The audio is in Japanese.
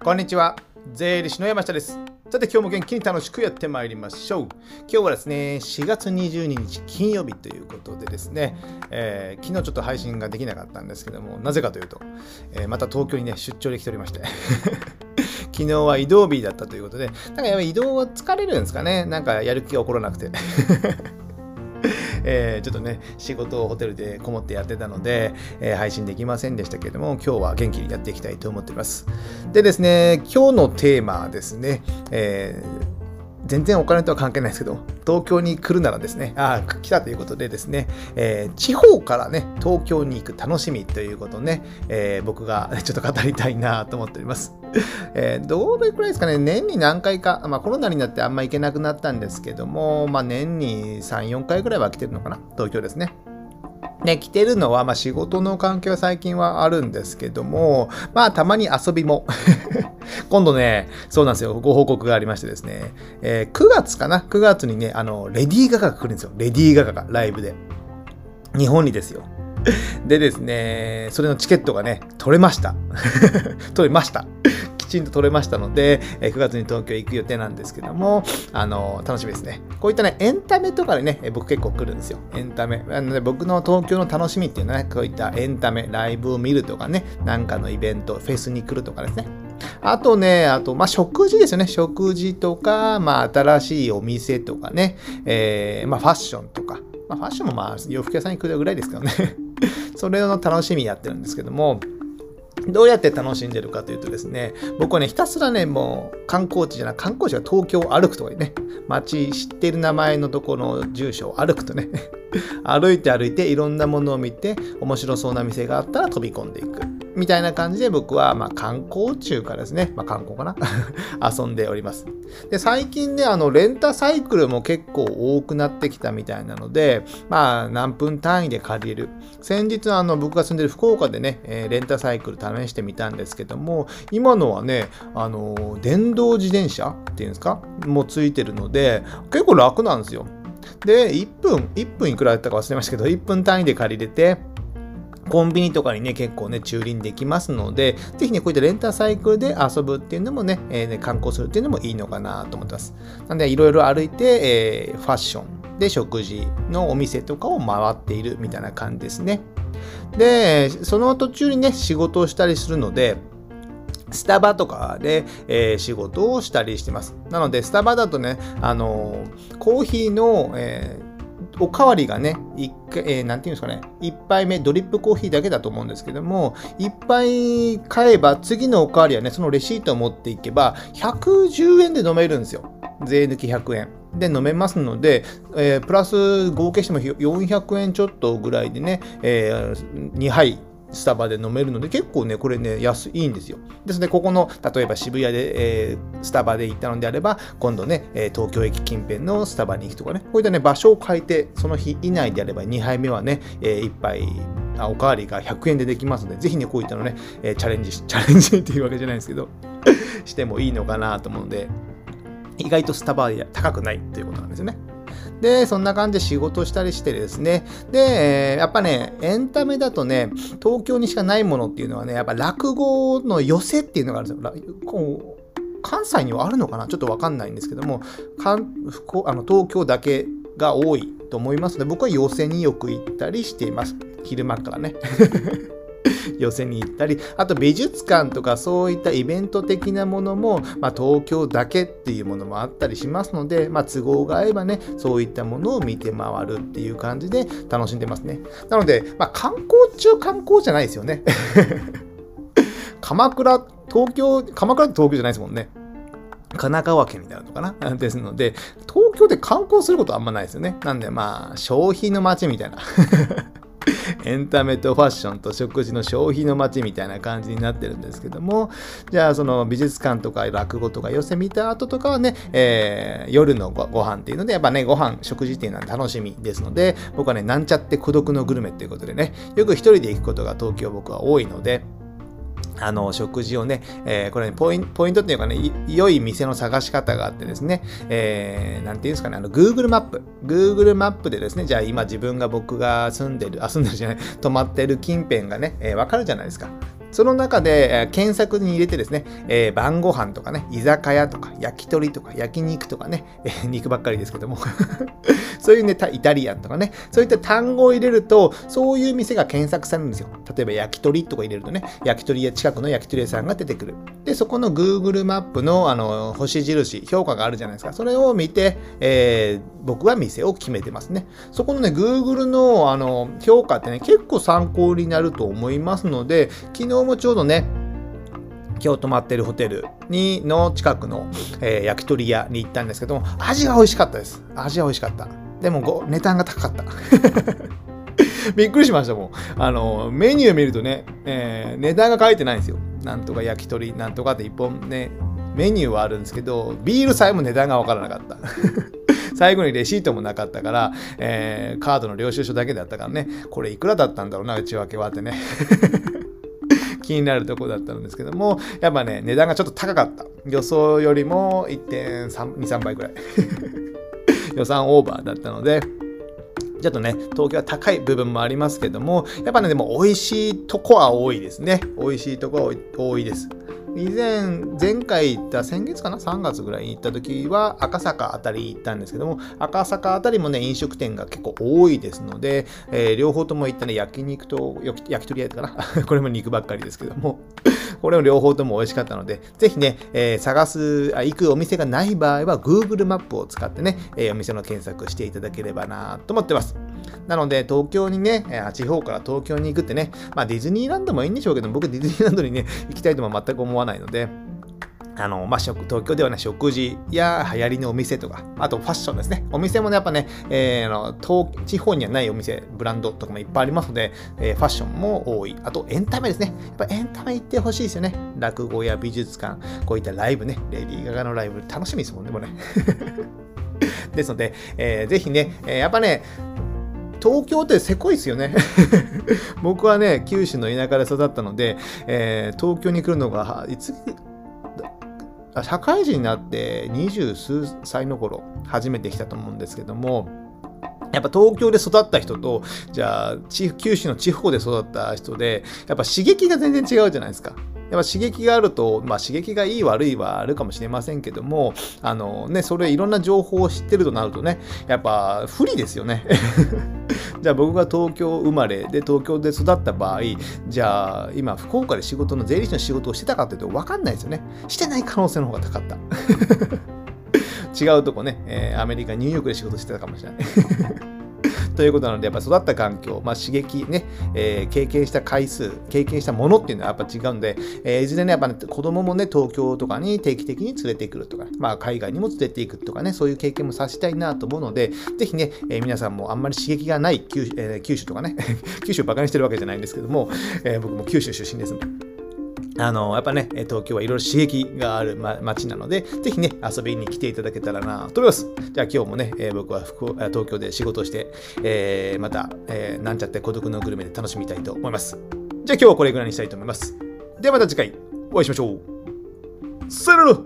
こんにちは。税理士の山下です。さて今日も元気に楽しくやってまいりましょう。今日はですね4月22日金曜日ということでですね、えー、昨日ちょっと配信ができなかったんですけどもなぜかというと、えー、また東京にね出張で来ておりまして。昨日は移動日だったということでなんかやっぱり移動は疲れるんですかね。なんかやる気が起こらなくて。えー、ちょっとね、仕事をホテルでこもってやってたので、えー、配信できませんでしたけども、今日は元気にやっていきたいと思っています。でですね、今日のテーマですね、えー全然お金とは関係ないですけど、東京に来るならですね、あ来たということでですね、えー、地方からね、東京に行く楽しみということね、えー、僕が ちょっと語りたいなと思っております。えー、どれくらいですかね、年に何回か、まあコロナになってあんま行けなくなったんですけども、まあ年に3、4回ぐらいは来てるのかな、東京ですね。ね、来てるのは、まあ、仕事の関係は最近はあるんですけども、まあ、たまに遊びも 今度ね、そうなんですよ、ご報告がありましてですね、えー、9月かな ?9 月にね、あの、レディー・ガガが来るんですよ。レディー・ガガがライブで。日本にですよ。でですね、それのチケットがね、取れました。取れました。きちんと取れましたので、え9月に東京行く予定なんですけども、あの楽しみですね。こういったね、エンタメとかでね、僕結構来るんですよ。エンタメ。なので僕の東京の楽しみっていうのはね、こういったエンタメ、ライブを見るとかね、なんかのイベント、フェスに来るとかですね。あとね、あと、まあ、食事ですよね。食事とか、まあ、新しいお店とかね、えー、まあ、ファッションとか、まあ、ファッションもまあ、洋服屋さんに来るぐらいですけどね。それの楽しみやってるんですけども、どうやって楽しんでるかというとですね、僕はね、ひたすらね、もう観光地じゃない、観光地が東京を歩くとかね、街知ってる名前のとこの住所を歩くとね、歩いて歩いていろんなものを見て、面白そうな店があったら飛び込んでいく。みたいな感じで僕は、まあ、観光中からですね、まあ、観光かな 遊んでおります。で、最近ね、あの、レンタサイクルも結構多くなってきたみたいなので、まあ、何分単位で借りる。先日、あの、僕が住んでる福岡でね、えー、レンタサイクル試してみたんですけども、今のはね、あの、電動自転車っていうんですか？もついてるので、結構楽なんですよ。で、1分、1分いくらだったか忘れましたけど、1分単位で借りれて、コンビニとかにね、結構ね、駐輪できますので、ぜひね、こういったレンタサイクルで遊ぶっていうのもね、えー、ね観光するっていうのもいいのかなと思ってます。なんで、いろいろ歩いて、えー、ファッションで食事のお店とかを回っているみたいな感じですね。で、その途中にね、仕事をしたりするので、スタバとかで、えー、仕事をしたりしてます。なので、スタバだとね、あのー、コーヒーの、えーおかわりがね、一回、えー、なんていうんですかね、一杯目、ドリップコーヒーだけだと思うんですけども、一杯買えば、次のおかわりはね、そのレシートを持っていけば、110円で飲めるんですよ。税抜き100円。で飲めますので、えー、プラス合計しても400円ちょっとぐらいでね、えー、2杯スタバで飲めるので結構ねこれね安いんですよ。ですのでここの例えば渋谷で、えー、スタバで行ったのであれば今度ね、え、東京駅近辺のスタバに行くとかねこういったね場所を変えてその日以内であれば2杯目はね、え、1杯おかわりが100円でできますのでぜひねこういったのね、え、チャレンジ チャレンジっていうわけじゃないんですけど してもいいのかなと思うので意外とスタバは高くないということなんですよね。で、そんな感じで仕事したりしてですね。で、やっぱね、エンタメだとね、東京にしかないものっていうのはね、やっぱ落語の寄せっていうのがあるんですよ。関西にはあるのかな？ちょっとわかんないんですけども、あの東京だけが多いと思いますので、僕は寄せによく行ったりしています。昼間からね。寄せに行ったり、あと美術館とかそういったイベント的なものも、まあ、東京だけっていうものもあったりしますので、まあ、都合が合えばね、そういったものを見て回るっていう感じで楽しんでますね。なので、まあ、観光中観光じゃないですよね。鎌倉、東京、鎌倉って東京じゃないですもんね。神奈川県になのかな？ですので、東京で観光することあんまないですよね。なんでまあ、消費の街みたいな エンタメとファッションと食事の消費の街みたいな感じになってるんですけども、じゃあその美術館とか落語とか寄せ見た後とかはね、えー、夜のごご飯っていうので、やっぱね、ご飯、食事っていうのは楽しみですので、僕はね、なんちゃって孤独のグルメっていうことでね、よく一人で行くことが東京僕は多いので、あの、食事をね、えー、これねポイン、ポイントっていうかね、良い店の探し方があってですね、えー、なんていうんですかね、あの、Google マップ。Google マップでですね、じゃあ今自分が僕が住んでる、あ、住んでるじゃない、泊まってる近辺がね、えー、わかるじゃないですか。その中で、え、検索に入れてですね、えー、晩ご飯とかね、居酒屋とか、焼き鳥とか、焼肉とかね、えー、肉ばっかりですけども そういうね、イタリアンとかね、そういった単語を入れると、そういう店が検索されるんですよ。例えば焼き鳥とか入れるとね、焼き鳥屋、近くの焼き鳥屋さんが出てくる。で、そこの Google マップのあの星印、評価があるじゃないですか。それを見て、えー、僕は店を決めてますね。そこのね、Google のあの評価ってね、結構参考になると思いますので、昨日日もちょうどね、今日泊まってるホテルにの近くの、えー、焼き鳥屋に行ったんですけども、味は美味しかったです。味は美味しかった。でも、値段が高かった。びっくりしましたもん。あの、メニュー見るとね、えー、値段が書いてないんですよ。なんとか焼き鳥、なんとかって一本ね、メニューはあるんですけど、ビールさえも値段がわからなかった。最後にレシートもなかったから、えー、カードの領収書だけだったからね、これいくらだったんだろうな、内訳はってね。気になるとこだったんですけども、やっぱね、値段がちょっと高かった。予想よりも1.3、2、3倍くらい。予算オーバーだったので、ちょっとね、東京は高い部分もありますけども、やっぱね、でも美味しいとこは多いですね。美味しいとこは多いです。以前、前回行った先月かな ?3 月ぐらいに行った時は赤坂あたり行ったんですけども、赤坂あたりもね、飲食店が結構多いですので、えー、両方とも行ったね、焼肉と焼き鳥屋かな？これも肉ばっかりですけども これも両方とも美味しかったので、ぜひね、えー、探すあ、行くお店がない場合は Google マップを使ってね、えー、お店の検索していただければなと思ってます。なので、東京にね、地方から東京に行くってね、まあディズニーランドもいいんでしょうけど、僕ディズニーランドにね、行きたいとも全く思わないので、あの、まあ、東京ではね、食事や流行りのお店とか、あとファッションですね。お店もね、やっぱね、えー、あの東地方にはないお店、ブランドとかもいっぱいありますので、えー、ファッションも多い。あと、エンタメですね。やっぱエンタメ行ってほしいですよね。落語や美術館、こういったライブね、レディー・ガガのライブ、楽しみですもんね、もうね。ですので、えー、ぜひね、えー、やっぱね、東京ってせこいですよね 僕はね、九州の田舎で育ったので、えー、東京に来るのが、いつ、社会人になって二十数歳の頃、初めて来たと思うんですけども、やっぱ東京で育った人と、じゃあ、九州の地方で育った人で、やっぱ刺激が全然違うじゃないですか。やっぱ刺激があると、まあ、刺激がいい悪いはあるかもしれませんけども、あのね、それいろんな情報を知ってるとなるとね、やっぱ不利ですよね。じゃあ僕が東京生まれで東京で育った場合、じゃあ今福岡で仕事の税理士の仕事をしてたかというと分かんないですよね。してない可能性の方が高かった。違うとこね、えー、アメリカ、ニューヨークで仕事してたかもしれない。ということなので、やっぱ育った環境、まあ、刺激ね、えー、経験した回数、経験したものっていうのはやっぱ違うんで、えー、いずれね、やっぱね、子供もね、東京とかに定期的に連れてくるとか、まあ、海外にも連れていくとかね、そういう経験もさせたいなと思うので、ぜひね、えー、皆さんもあんまり刺激がない九,、えー、九州とかね、九州をバカにしてるわけじゃないんですけども、え、僕も九州出身です。あの、やっぱね、東京はいろいろ刺激がある、ま、街なので、ぜひね、遊びに来ていただけたらなと思います。じゃあ今日もね、え、僕は福東京で仕事をして、えー、また、えー、なんちゃって孤独のグルメで楽しみたいと思います。じゃあ今日はこれぐらいにしたいと思います。ではまた次回お会いしましょう。さよなら